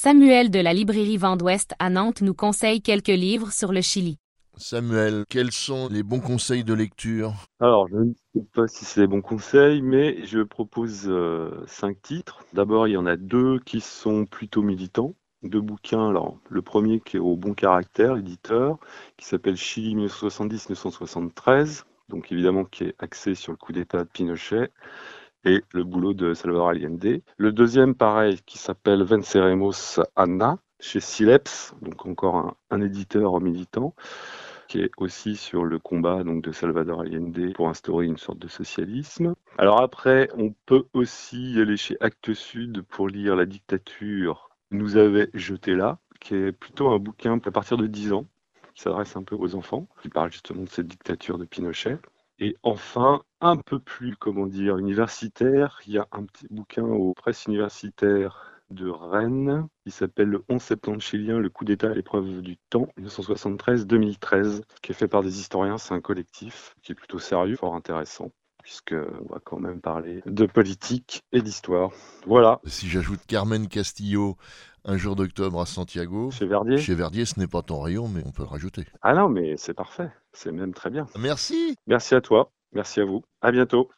Samuel de la librairie Vent d'Ouest à Nantes nous conseille quelques livres sur le Chili. Samuel, quels sont les bons conseils de lecture? Alors, je ne sais pas si c'est les bons conseils, mais je propose euh, cinq titres. D'abord, il y en a deux qui sont plutôt militants. Deux bouquins. Alors, le premier qui est au bon caractère, éditeur, qui s'appelle Chili 1970-1973, donc évidemment qui est axé sur le coup d'État de Pinochet et le boulot de Salvador Allende. Le deuxième, pareil, qui s'appelle Venceremos Anna, chez Sileps, donc encore un, éditeur militant, qui est aussi sur le combat donc, de Salvador Allende pour instaurer une sorte de socialisme. Alors après, on peut aussi aller chez Actes Sud pour lire La dictature nous avait jeté là, qui est plutôt un bouquin à partir de 10 ans, qui s'adresse un peu aux enfants, qui parle justement de cette dictature de Pinochet. Et enfin, un peu plus, comment dire, universitaire, il y a un petit bouquin aux presses universitaires de Rennes qui s'appelle Le 11 septembre chilien, le coup d'État à l'épreuve du temps, 1973-2013, qui est fait par des historiens. C'est un collectif qui est plutôt sérieux, fort intéressant puisqu'on va quand même parler de politique et d'histoire. Voilà. Si j'ajoute Carmen Castillo, un jour d'octobre à Santiago. Chez Verdier. Chez Verdier, ce n'est pas ton rayon, mais on peut le rajouter. Ah non, mais c'est parfait. C'est même très bien. Merci. Merci à toi. Merci à vous. À bientôt.